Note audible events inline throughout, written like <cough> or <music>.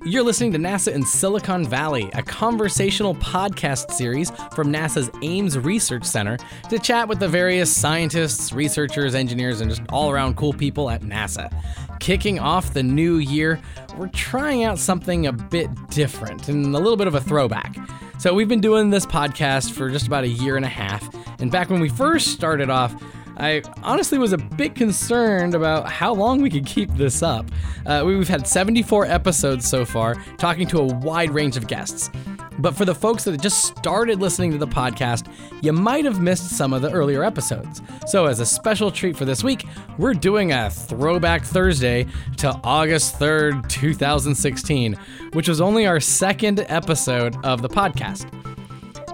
You're listening to NASA in Silicon Valley, a conversational podcast series from NASA's Ames Research Center to chat with the various scientists, researchers, engineers, and just all around cool people at NASA. Kicking off the new year, we're trying out something a bit different and a little bit of a throwback. So, we've been doing this podcast for just about a year and a half, and back when we first started off, I honestly was a bit concerned about how long we could keep this up. Uh, we've had 74 episodes so far, talking to a wide range of guests. But for the folks that just started listening to the podcast, you might have missed some of the earlier episodes. So, as a special treat for this week, we're doing a Throwback Thursday to August 3rd, 2016, which was only our second episode of the podcast.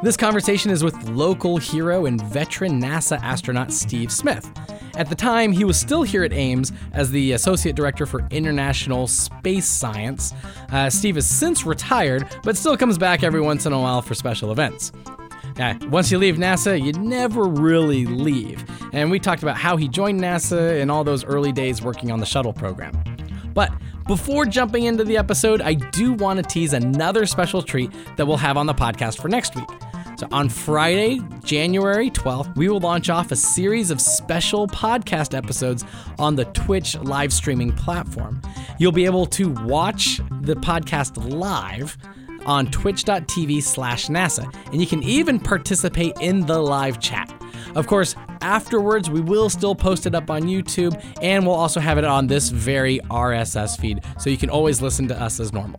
This conversation is with local hero and veteran NASA astronaut Steve Smith. At the time, he was still here at Ames as the Associate Director for International Space Science. Uh, Steve has since retired, but still comes back every once in a while for special events. Now, once you leave NASA, you never really leave. And we talked about how he joined NASA in all those early days working on the shuttle program. But before jumping into the episode, I do want to tease another special treat that we'll have on the podcast for next week. So, on Friday, January 12th, we will launch off a series of special podcast episodes on the Twitch live streaming platform. You'll be able to watch the podcast live on twitch.tv slash NASA, and you can even participate in the live chat. Of course, afterwards, we will still post it up on YouTube, and we'll also have it on this very RSS feed, so you can always listen to us as normal.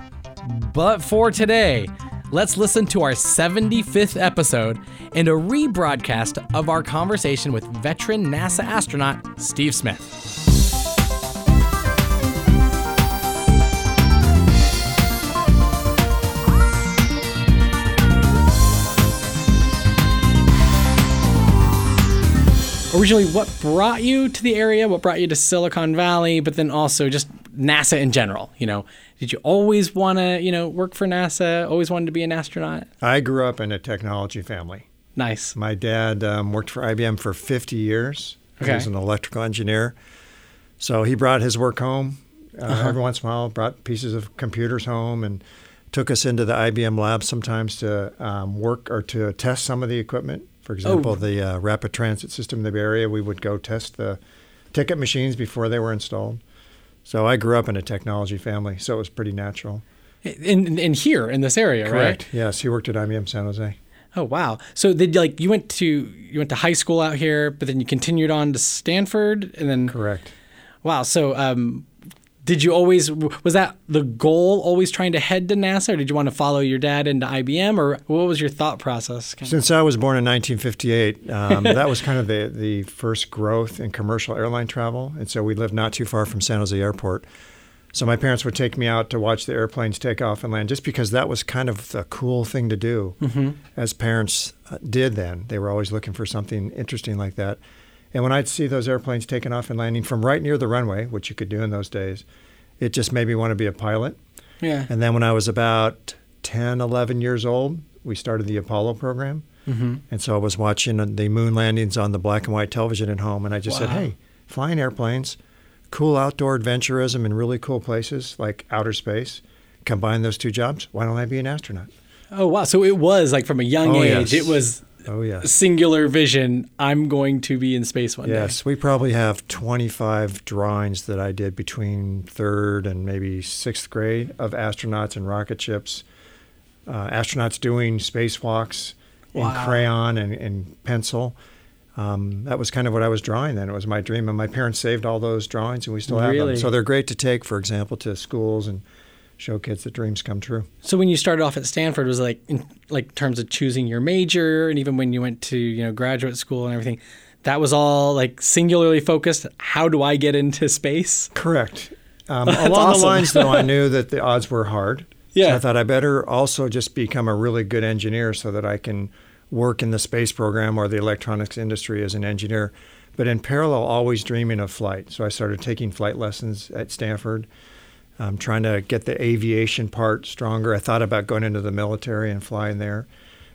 But for today, let's listen to our 75th episode and a rebroadcast of our conversation with veteran NASA astronaut Steve Smith. Originally, what brought you to the area? What brought you to Silicon Valley? But then also just NASA in general. You know, did you always want to, you know, work for NASA? Always wanted to be an astronaut? I grew up in a technology family. Nice. My dad um, worked for IBM for 50 years. Okay. He was an electrical engineer. So he brought his work home uh, Uh-huh. every once in a while, brought pieces of computers home and took us into the IBM lab sometimes to um, work or to test some of the equipment. For example, the uh, rapid transit system in the Bay Area, we would go test the ticket machines before they were installed. So I grew up in a technology family, so it was pretty natural. In, in here in this area, right? Correct. Yes, he worked at IBM San Jose. Oh wow! So did like you went to you went to high school out here, but then you continued on to Stanford, and then Correct. wow. So um, did you always was that the goal? Always trying to head to NASA, or did you want to follow your dad into IBM, or what was your thought process? Since I was born in 1958, um, that was kind of the, the first growth in commercial airline travel. And so we lived not too far from San Jose Airport. So my parents would take me out to watch the airplanes take off and land just because that was kind of the cool thing to do, as parents uh, did then. They were always looking for something interesting like that. And when I'd see those airplanes taking off and landing from right near the runway, which you could do in those days, it just made me want to be a pilot. Yeah. And then when I was about 10, 11 years old, we started the Apollo program. Mm-hmm. And so I was watching the moon landings on the black and white television at home. And I just said, hey, flying airplanes, cool outdoor adventurism in really cool places like outer space. Combine those two jobs. Why don't I be an astronaut? Oh wow! So it was like from a young Oh, age, yes. it was Oh, yeah. singular vision. I'm going to be in space one day. Yes, we probably have 25 drawings that I did between third and maybe sixth grade of astronauts and rocket ships. Uh, astronauts doing spacewalks Wow. in crayon and, and pencil. Um, that was kind of what I was drawing then. It was my dream, and my parents saved all those drawings, and we still have Really? them. So they're great to take, for example, to schools and show kids that dreams come true. So when you started off at Stanford, was it like in like terms of choosing your major, and even when you went to you know graduate school and everything, that was all like singularly focused. How do I get into space? Correct. Um, <laughs> along awesome. the lines, though, I knew that the <laughs> odds were hard. Yeah. So I thought I better also just become a really good engineer so that I can work in the space program or the electronics industry as an engineer. But in parallel, always dreaming of flight. So I started taking flight lessons at Stanford, um, trying to get the aviation part stronger. I thought about going into the military and flying there.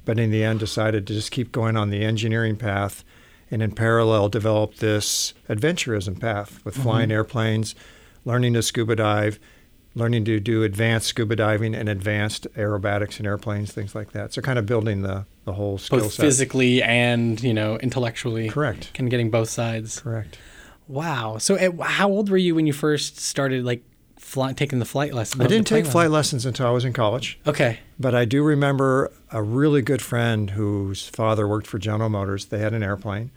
But in the end, decided to just keep going on the engineering path and in parallel develop this adventurism path with flying airplanes, learning to scuba dive, learning to do advanced scuba diving and advanced aerobatics in airplanes, things like that. So kind of building the, the whole skill Both set. physically and you know intellectually. Correct. Kind of getting both sides. Correct. Wow. So, at, how old were you when you first started like fly, taking the flight lesson? I didn't take flight lessons until I was in college. Okay. but I do remember a really good friend whose father worked for General Motors. They had an airplane.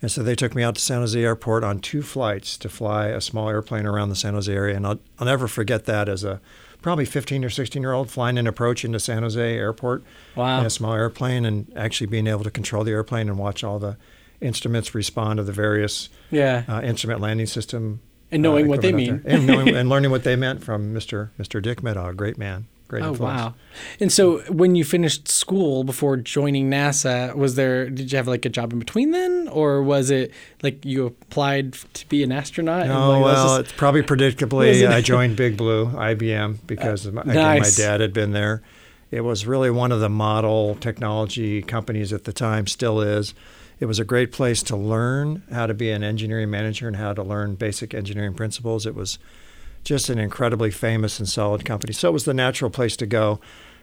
And so they took me out to San Jose Airport on two flights to fly a small airplane around the San Jose area. And I'll, I'll never forget that as a probably 15 or 16 year old flying an approach into San Jose Airport Wow. in a small airplane and actually being able to control the airplane and watch all the instruments respond to the various Yeah. uh, instrument landing system. And knowing uh, what they there. and, knowing, <laughs> and learning what they meant from Mr. Mr. Dick Meadow, a great man, great Oh influence. wow! And so, when you finished school before joining NASA, was there? Did you have like a job in between then, or was it like you applied to be an astronaut? and, No, like, well, this- it's probably <laughs> predictably I joined Big Blue, IBM, because my, again, nice. my dad had been there. It was really one of the model technology companies at the time, still is. It was a great place to learn how to be an engineering manager and how to learn basic engineering principles. It was just an incredibly famous and solid company. So it was the natural place to go.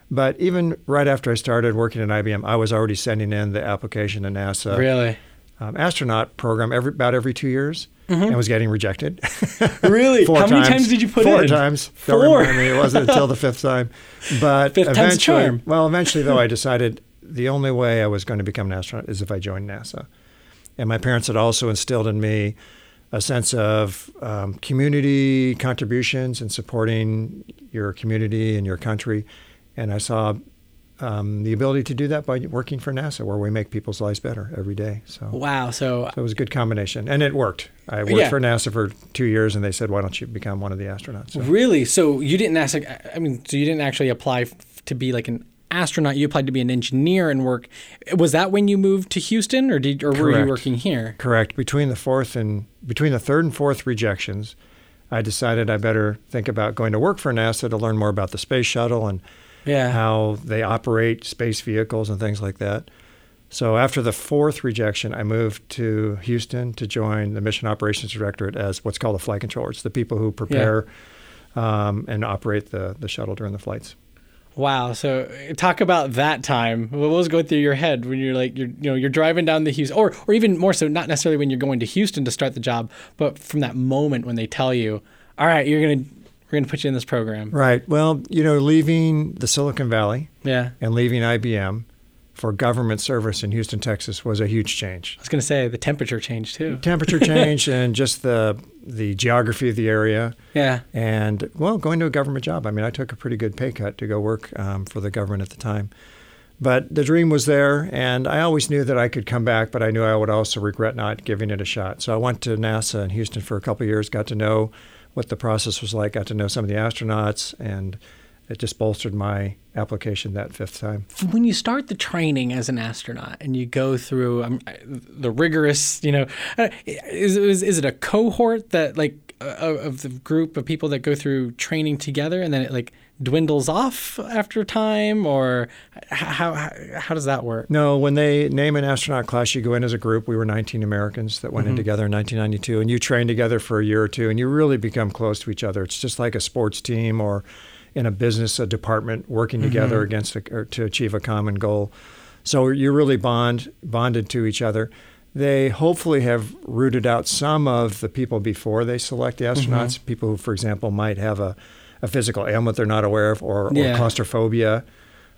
But even right after I started working at IBM, I was already sending in the application to NASA really, um, astronaut program every about every two years and was getting rejected. <laughs> really. Four How many times did you put Four in? times. Don't Four. remind me. It wasn't until the fifth time. <laughs> But Fifth time's eventually, charm. well, eventually though, I decided the only way I was going to become an astronaut is if I joined NASA. And my parents had also instilled in me a sense of um, community contributions and supporting your community and your country. And I saw um, the ability to do that by working for NASA, where we make people's lives better every day. So, Wow. So so it was a good combination, and it worked. I worked Yeah. for NASA for two years, and they said, "Why don't you become one of the astronauts?" So, really, so you didn't ask. I mean, so you didn't actually apply f- to be like an astronaut. You applied to be an engineer and work. Was that when you moved to Houston, or did, or were you working here? correct. Between the fourth and between the third and fourth rejections, I decided I better think about going to work for NASA to learn more about the space shuttle and Yeah. how they operate space vehicles and things like that. So after the fourth rejection, I moved to Houston to join the Mission Operations Directorate as what's called a flight controller. It's the people who prepare um, and operate the, the shuttle during the flights. Wow. So talk about that time. What was going through your head when you're like you're you know you're driving down the Houston, or or even more so, not necessarily when you're going to Houston to start the job, but from that moment when they tell you, all right, you're gonna we're gonna put you in this program. Right. Well, you know, leaving the Silicon Valley Yeah. and leaving IBM for government service in Houston, Texas was a huge change. I was gonna say the temperature changed too. Temperature <laughs> change and just the the geography of the area, Yeah. and well, going to a government job. I mean, I took a pretty good pay cut to go work um, for the government at the time, but the dream was there, and I always knew that I could come back. But I knew I would also regret not giving it a shot. So I went to NASA in Houston for a couple of years, got to know what the process was like, got to know some of the astronauts, and it just bolstered my application that fifth time. when you start the training as an astronaut and you go through um, the rigorous, you know, uh, is, is, is it a cohort that like uh, of the group of people that go through training together and then it like dwindles off after time or how, how, how does that work? No, when they name an astronaut class, you go in as a group. We were 19 Americans that went in together in 1992, and you train together for a year or two, and you really become close to each other. It's just like a sports team or in a business a department working together against a, or to achieve a common goal. So you really bond bonded to each other. They hopefully have rooted out some of the people before they select the astronauts. People who, for example, might have a, a physical ailment they're not aware of, or, Yeah. or claustrophobia,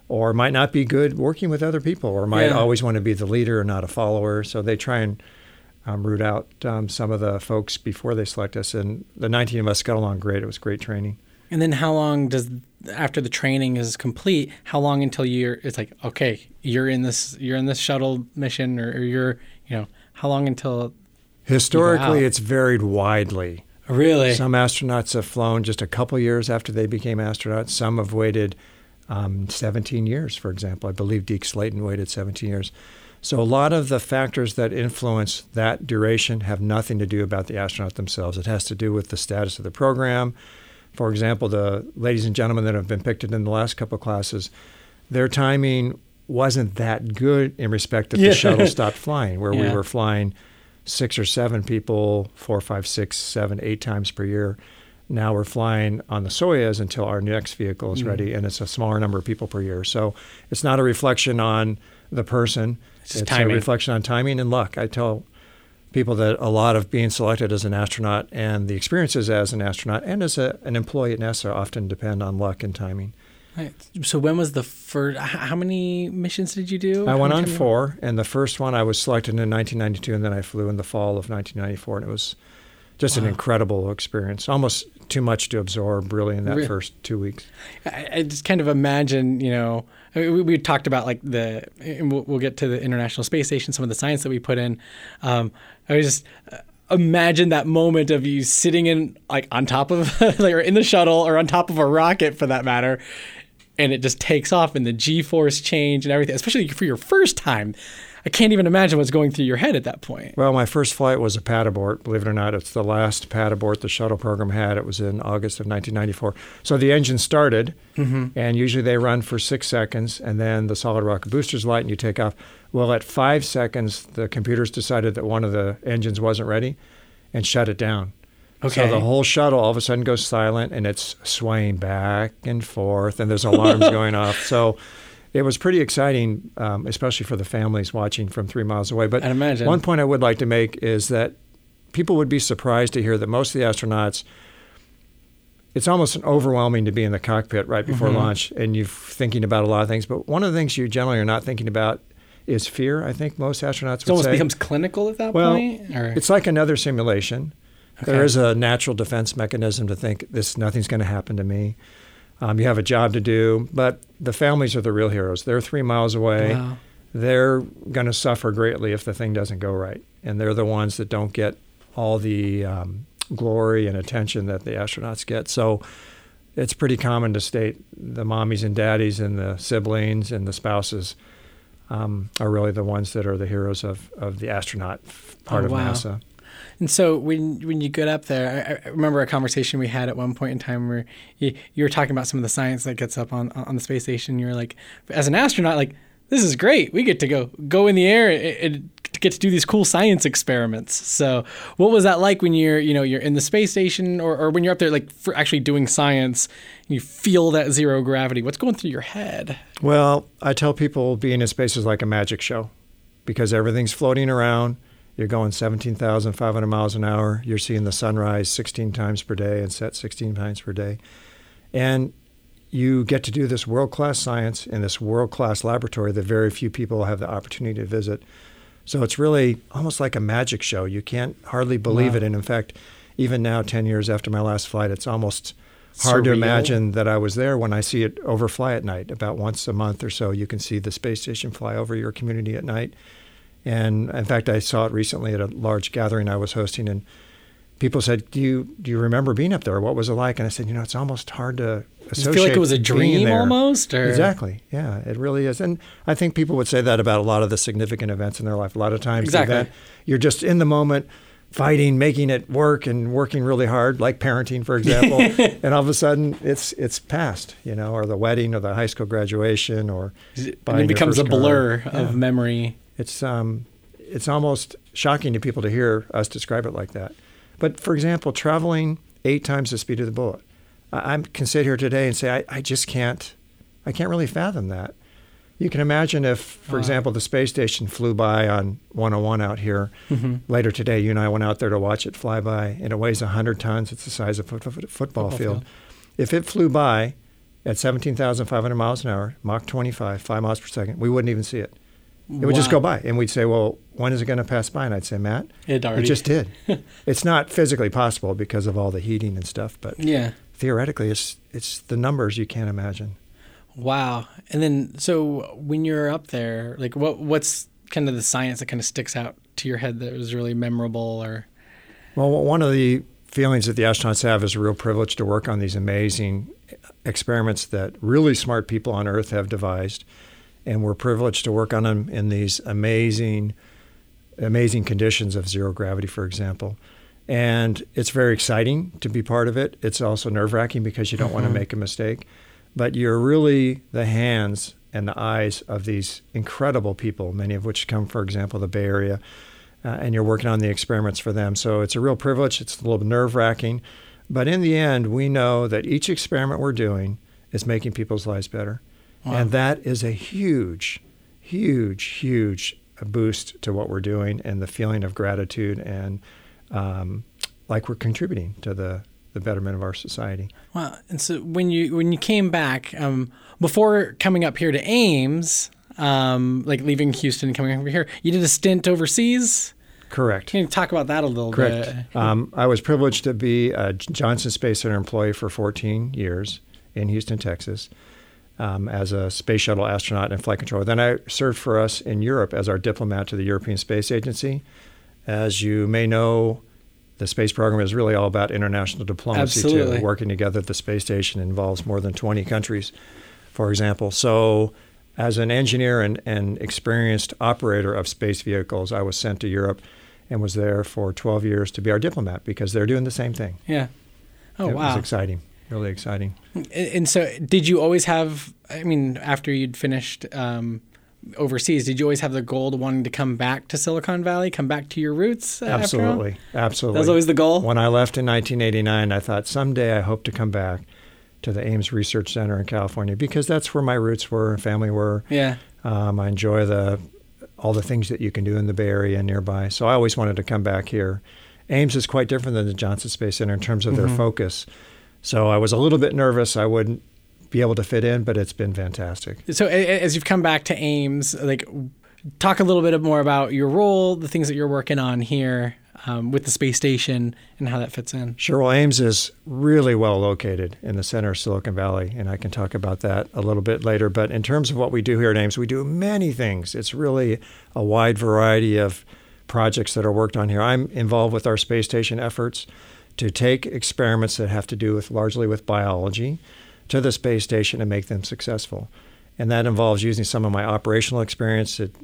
or might not be good working with other people, or might Yeah. always want to be the leader and not a follower. So they try and um, root out um, some of the folks before they select us. And the 19 of us got along great. It was great training. And then how long does after the training is complete? How long until you're? It's like okay, you're in this you're in this shuttle mission, or, or you're you know how long until Historically, it's varied widely. really? Some astronauts have flown just a couple years after they became astronauts. Some have waited um, 17 years, for example. I believe Deke Slayton waited 17 years. So a lot of the factors that influence that duration have nothing to do about the astronaut themselves. It has to do with the status of the program. For example, the ladies and gentlemen that have been picked in the last couple of classes, their timing wasn't that good in respect that Yeah. the shuttle <laughs> stopped flying, where we were flying six or seven people, four, five, six, seven, eight times per year. Now we're flying on the Soyuz until our next vehicle is mm. ready, and it's a smaller number of people per year. So it's not a reflection on the person; It's it's, a reflection on timing and luck. I tell people that a lot of being selected as an astronaut and the experiences as an astronaut and as a, an employee at NASA often depend on luck and timing. Right. So when was the first? How many missions did you do? I How went on four, and the first one I was selected in 1992, and then I flew in the fall of 1994, and it was just an incredible experience. Almost too much to absorb, really, in that first two weeks. I, I just kind of imagine, you know, we, we talked about like the, we'll, we'll get to the International Space Station, some of the science that we put in. Um, I was just uh, imagine that moment of you sitting in like on top of, <laughs> like, or in the shuttle or on top of a rocket for that matter, and it just takes off and the G-force change and everything, especially for your first time. I can't even imagine what's going through your head at that point. Well, my first flight was a pad abort. Believe it or not, it's the last pad abort the shuttle program had. It was in August of 1994. So the engine started, mm-hmm. and usually they run for six seconds, and then the solid rocket boosters light, and you take off. Well, at five seconds, the computers decided that one of the engines wasn't ready, and shut it down. Okay. So the whole shuttle all of a sudden goes silent, and it's swaying back and forth, and there's alarms <laughs> going off. So. It was pretty exciting, um, especially for the families watching from three miles away. But one point I would like to make is that people would be surprised to hear that most of the astronauts, it's almost overwhelming to be in the cockpit right before Mhm. launch and you're thinking about a lot of things. But one of the things you generally are not thinking about is fear. I think most astronauts It almost say. becomes clinical at that Well, point. Or? It's like another simulation. There Okay. is a natural defense mechanism to think this nothing's going to happen to me. Um, you have a job to do, but the families are the real heroes. They're three miles away. Wow. They're going to suffer greatly if the thing doesn't go right, and they're the ones that don't get all the um, glory and attention that the astronauts get. So it's pretty common to state the mommies and daddies and the siblings and the spouses um, are really the ones that are the heroes of, of the astronaut part Oh, of wow. NASA. And so when when you get up there, I, I remember a conversation we had at one point in time where you, you were talking about some of the science that gets up on on the space station. You're like, as an astronaut, like this is great. We get to go go in the air and, and get to do these cool science experiments. So what was that like when you're you know you're in the space station or, or when you're up there like for actually doing science? And you feel that zero gravity. What's going through your head? Well, I tell people being in space is like a magic show because everything's floating around. You're going 17,500 miles an hour. You're seeing the sunrise 16 times per day and set 16 times per day. And you get to do this world class science in this world class laboratory that very few people have the opportunity to visit. So it's really almost like a magic show. You can't hardly believe Wow. it. And in fact, even now, 10 years after my last flight, it's almost hard to imagine that I was there when I see it overfly at night. About once a month or so, you can see the space station fly over your community at night. And in fact, I saw it recently at a large gathering I was hosting, and people said, "Do you do you remember being up there? What was it like?" And I said, "You know, it's almost hard to associate." feel like it was a dream almost? Or? Exactly. Yeah, it really is. And I think people would say that about a lot of the significant events in their life. A lot of times, Exactly. event, you're just in the moment, fighting, making it work, and working really hard, like parenting, for example. <laughs> and all of a sudden, it's it's past, you know, or the wedding, or the high school graduation, or And it becomes a first car. blur Yeah. of memory. It's um, it's almost shocking to people to hear us describe it like that. But for example, traveling eight times the speed of the bullet, I, I can sit here today and say I, I just can't, I can't really fathom that. You can imagine if, for example, the space station flew by on 101 out here Mhm. later today. You and I went out there to watch it fly by, and it weighs 100 tons. It's the size of a foot, foot, football, Football field. field. If it flew by at 17,500 miles an hour, Mach 25, five miles per second, we wouldn't even see it. It would just go by, and we'd say, "Well, when is it going to pass by?" And I'd say, "Matt, It already it just did." <laughs> it's not physically possible because of all the heating and stuff, but Yeah. theoretically, it's it's the numbers you can't imagine. Wow. And then so when you're up there, like what what's kind of the science that kind of sticks out to your head that was really memorable or Well, one of the feelings that the astronauts have is a real privilege to work on these amazing eh, experiments that really smart people on Earth have devised, and we're privileged to work on them in these amazing, amazing conditions of zero gravity, for example. And it's very exciting to be part of it. It's also nerve wracking because you don't want to make a mistake, but you're really the hands and the eyes of these incredible people, many of which come, for example, the Bay Area uh, and you're working on the experiments for them. So it's a real privilege. It's a little nerve wracking, But in the end, we know that each experiment we're doing is making people's lives better. Wow. And that is a huge, huge, huge boost to what we're doing and the feeling of gratitude and um, like we're contributing to the, the betterment of our society. Wow. And so when you when you came back, um, before coming up here to Ames, um, like leaving Houston and coming over here, you did a stint overseas. Correct. Can you talk about that a little Correct. bit? Correct. Um, I was privileged to be a Johnson Space Center employee for 14 years in Houston, Texas, um, as a space shuttle astronaut and flight controller. Then I served for us in Europe as our diplomat to the European Space Agency. As you may know, the space program is really all about international diplomacy Absolutely. too. Working together at the space station involves more than 20 countries, for example. So as an engineer and, and experienced operator of space vehicles, I was sent to Europe and was there for 12 years to be our diplomat because they're doing the same thing. Yeah. Oh, it wow. was exciting, really exciting. And, and, so, did you always have, I mean, after you'd finished um, overseas, did you always have the goal to wanting to come back to Silicon Valley, come back to your roots? Absolutely. Absolutely. That was always the goal? When I left in 1989, I thought someday I hope to come back to the Ames Research Center in California because that's where my roots were and family were. Yeah. Um, I enjoy the all the things that you can do in the Bay Area and nearby. So I always wanted to come back here. Ames is quite different than the Johnson Space Center in terms of their mm-hmm. focus. So I was a little bit nervous I wouldn't be able to fit in, but it's been fantastic. So as you've come back to Ames, like talk a little bit more about your role, the things that you're working on here, um, with the space station and how that fits in. Sure. Well, Ames is really well located in the center of Silicon Valley, and I can talk about that a little bit later. But in terms of what we do here at Ames, we do many things. It's really a wide variety of projects that are worked on here. I'm involved with our space station efforts to take experiments that have to do with largely with biology to the space station and make them successful and that involves using some of my operational experience. It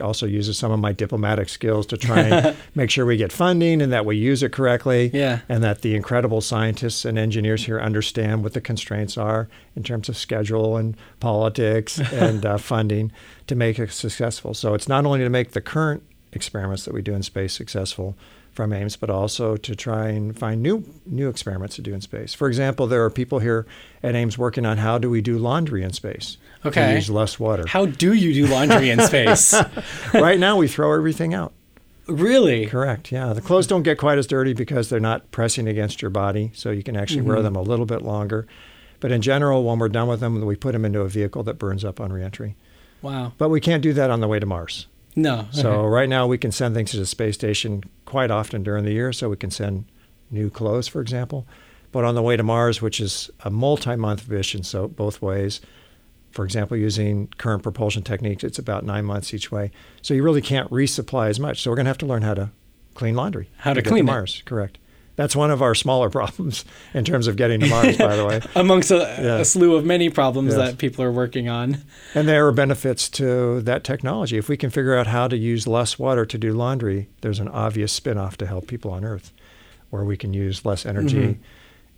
also uses some of my diplomatic skills to try and <laughs> make sure we get funding and that we use it correctly. Yeah. And that the incredible scientists and engineers here understand what the constraints are in terms of schedule and politics <laughs> and uh, funding to make it successful. So it's not only to make the current experiments that we do in space successful, from Ames, but also to try and find new new experiments to do in space. For example, there are people here at Ames working on how do we do laundry in space. Okay. use less water. How do you do laundry in space? <laughs> <laughs> right now, we throw everything out. Really? Correct. Yeah. The clothes don't get quite as dirty because they're not pressing against your body, so you can actually mm-hmm. wear them a little bit longer. But in general, when we're done with them, we put them into a vehicle that burns up on reentry. Wow. But we can't do that on the way to Mars. No. So okay. <laughs> right now we can send things to the space station quite often during the year. So we can send new clothes, for example. But on the way to Mars, which is a multi-month mission, so both ways. For example, using current propulsion techniques, it's about nine months each way. So you really can't resupply as much. So we're going to have to learn how to clean laundry. How to, to clean to Mars? Correct. That's one of our smaller <laughs> problems in terms of getting to Mars, by the way. <laughs> Amongst a, yeah. a, slew of many problems yes. that people are working on. And there are benefits to that technology. If we can figure out how to use less water to do laundry, there's an obvious spin off to help people on Earth, where we can use less energy. Mm-hmm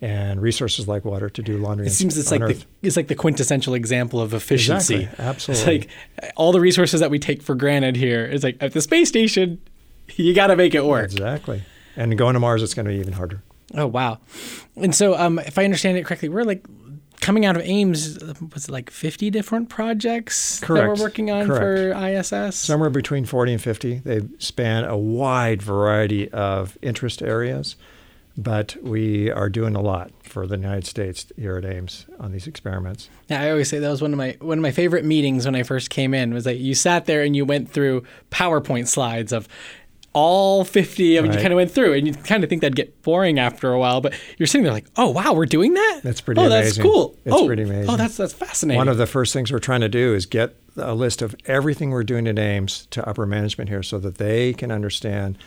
and resources like water to do laundry. It seems it's like the, it's like the quintessential example of efficiency. Exactly. Absolutely. It's like all the resources that we take for granted here. It's like at the space station, you got to make it work. Exactly. And going to Mars, it's going to be even harder. Oh wow! And so, um, if I understand it correctly, we're like coming out of Ames. Was it like fifty different projects Correct. that we're working on Correct. for ISS? Somewhere between forty and fifty. They span a wide variety of interest areas, but we are doing a lot for the United States here at Ames on these experiments. Yeah, I always say that was one of my one of my favorite meetings when I first came in. Was that you sat there and you went through PowerPoint slides of all 50 of right. you kind of went through and you kind of think that'd get boring after a while but you're sitting there like oh wow we're doing that that's pretty oh amazing. that's cool it's oh, pretty amazing oh that's that's fascinating one of the first things we're trying to do is get a list of everything we're doing at ames to upper management here so that they can understand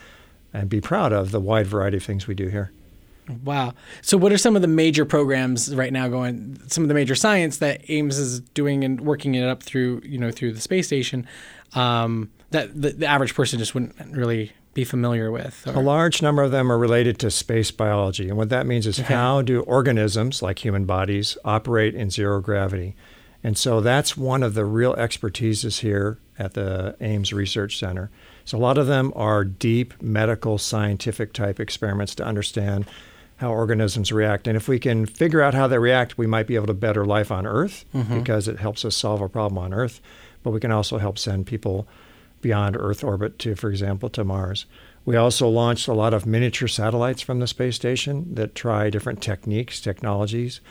and be proud of the wide variety of things we do here Wow. So, what are some of the major programs right now going? Some of the major science that Ames is doing and working it up through, you know, through the space station, um, that the, the, average person just wouldn't really be familiar with? Or? A large number of them are related to space biology. And what that means is okay. how do organisms, like human bodies, operate in zero gravity? And so that's one of the real expertises here at the Ames Research Center. So a lot of them are deep medical scientific type experiments to understand how organisms react. And if we can figure out how they react, we might be able to better life on Earth mm-hmm. because it helps us solve a problem on Earth. But we can also help send people beyond Earth orbit to, for example, to Mars. We also launched a lot of miniature satellites from the space station that try different techniques, technologies.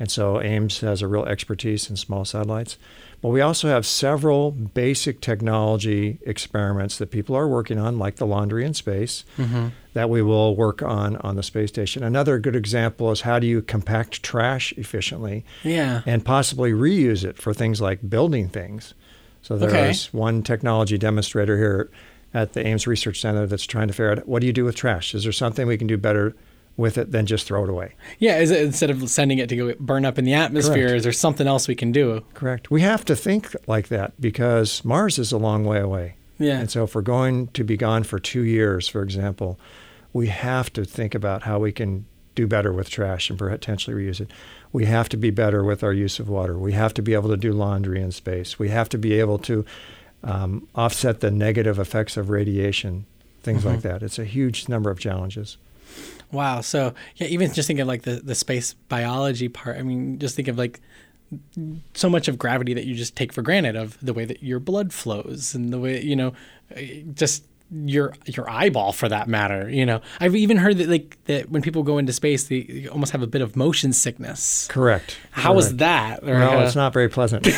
And so Ames has a real expertise in small satellites. But we also have several basic technology experiments that people are working on, like the laundry in space, mm-hmm. that we will work on on the space station. Another good example is how do you compact trash efficiently Yeah. and possibly reuse it for things like building things. So Okay. there's one technology demonstrator here at the Ames Research Center that's trying to figure out what do you do with trash? Is there something we can do better with it than just throw it away? Yeah. Is it instead of sending it to go burn up in the atmosphere, Correct. is there something else we can do? Correct. We have to think like that because Mars is a long way away. Yeah. And so if we're going to be gone for two years, for example, we have to think about how we can do better with trash and potentially reuse it. We have to be better with our use of water. We have to be able to do laundry in space. We have to be able to um, offset the negative effects of radiation, things like that. It's a huge number of challenges. Wow. So yeah, even just think of like the, the space biology part. I mean, just think of like so much of gravity that you just take for granted of the way that your blood flows and the way you know, just your your eyeball for that matter. You know, I've even heard that like that when people go into space, they, almost have a bit of motion sickness. Correct. How is Correct. that? Or, Well, uh, it's not very pleasant. <laughs> is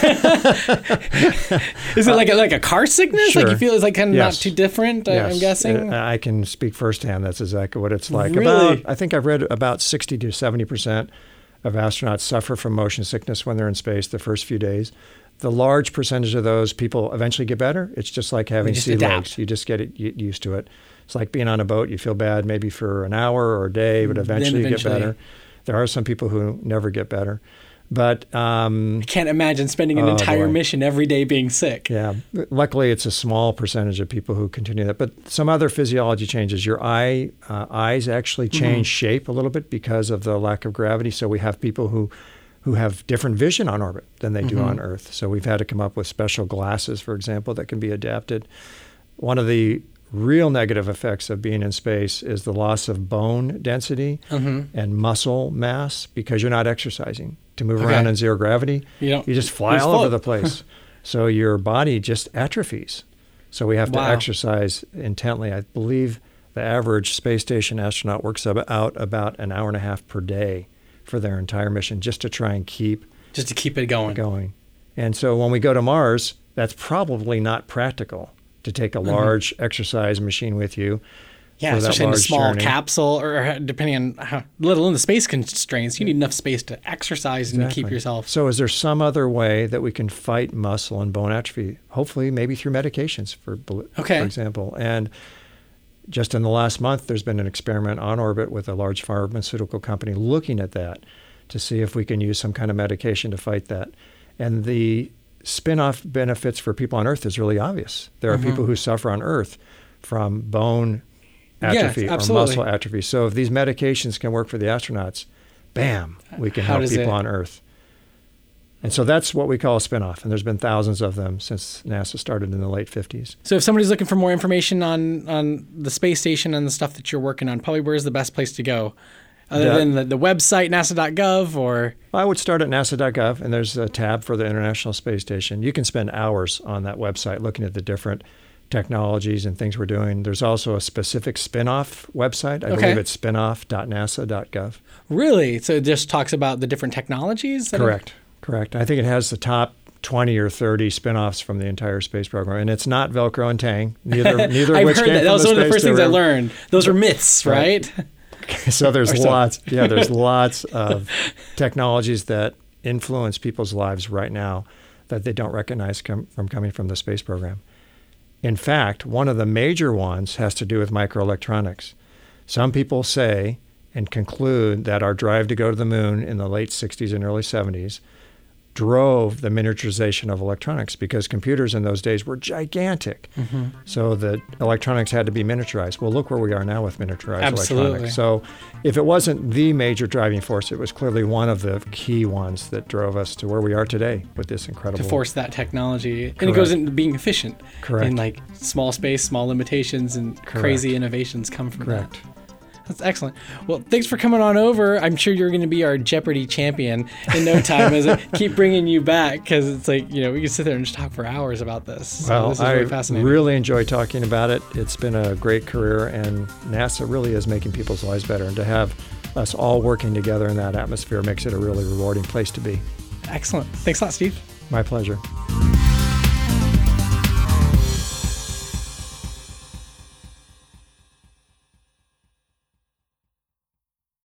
it like a, like a car sickness? Like you feel it's like kind of Yes. not too different. I- I'm guessing. uh, I can speak firsthand. That's exactly what it's like. Really? About, I think I've read about 60 to 70 percent of astronauts suffer from motion sickness when they're in space the first few days. The large percentage of those people eventually get better. It's just like having just sea adapt. legs. You just get it, used to it. It's like being on a boat. You feel bad maybe for an hour or a day, but eventually, you get better. There are some people who never get better. But um, Can't imagine spending an Oh, entire boy. mission every day being sick. yeah, luckily it's a small percentage of people who continue that. But some other physiology changes. Your eye uh, eyes actually change shape a little bit because of the lack of gravity. So we have people who who have different vision on orbit than they do mm-hmm. on Earth. So we've had to come up with special glasses, for example, that can be adapted. One of the real negative effects of being in space is the loss of bone density mm-hmm. and muscle mass because you're not exercising. To move Okay. around in zero gravity, You you just fly all over the <laughs> place. so your body just atrophies. So we have to exercise intently. I believe the average space station astronaut works out about an hour and a half per day for their entire mission just to try and keep Just to keep it going. going. And so when we go to Mars, that's probably not practical to take a mm-hmm. large exercise machine with you. Yeah, especially in a small journey. capsule, or uh, depending on how, let alone the space constraints, you need enough space to exercise and to keep yourself. So, is there some other way that we can fight muscle and bone atrophy? Hopefully, maybe through medications, for Okay. for example. And just in the last month, there's been an experiment on orbit with a large pharmaceutical company looking at that to see if we can use some kind of medication to fight that. And the spin-off benefits for people on Earth is really obvious. There are Mm-hmm. people who suffer on Earth from bone Yes, atrophy or muscle atrophy. So if these medications can work for the astronauts, bam, we can How help people it- on Earth. And so that's what we call a spin-off. And there's been thousands of them since NASA started in the late 50s. So, if somebody's looking for more information on on the space station and the stuff that you're working on, probably where's the best place to go, other Yeah. than the, the website nasa.gov or I would start at nasa.gov, and there's a tab for the International Space Station. You can spend hours on that website looking at the different technologies and things we're doing. There's also a specific spin-off website. I Okay. believe it's spinoff.nasa.gov. really? So it just talks about the different technologies. that are- Correct. I think it has the top 20 or 30 spin-offs from the entire space program, and it's not Velcro and Tang. Neither, <laughs> neither I've which heard that. That was one of the first things I learned. Those are myths, Right. right? <laughs> so there's <laughs> lots yeah there's lots of technologies that influence people's lives right now that they don't recognize com- from coming from the space program in fact one of the major ones has to do with microelectronics some people say and conclude that our drive to go to the moon in the late 60s and early 70s drove the miniaturization of electronics because computers in those days were gigantic. Mm-hmm. So the electronics had to be miniaturized. Well, look where we are now with miniaturized Absolutely. electronics. So if it wasn't the major driving force, it was clearly one of the key ones that drove us to where we are today with this incredible to force that technology. And it goes into being efficient. Correct. And like small space, small limitations, and crazy innovations come from Correct. that. That's excellent. Well, thanks for coming on over. I'm sure you're going to be our Jeopardy champion in no time as I <laughs> keep bringing you back because it's like, you know, we can sit there and just talk for hours about this. So well, this is I really fascinating. really enjoy talking about it. It's been a great career, and NASA really is making people's lives better. And to have us all working together in that atmosphere makes it a really rewarding place to be. Excellent. Thanks a lot, Steve. My pleasure.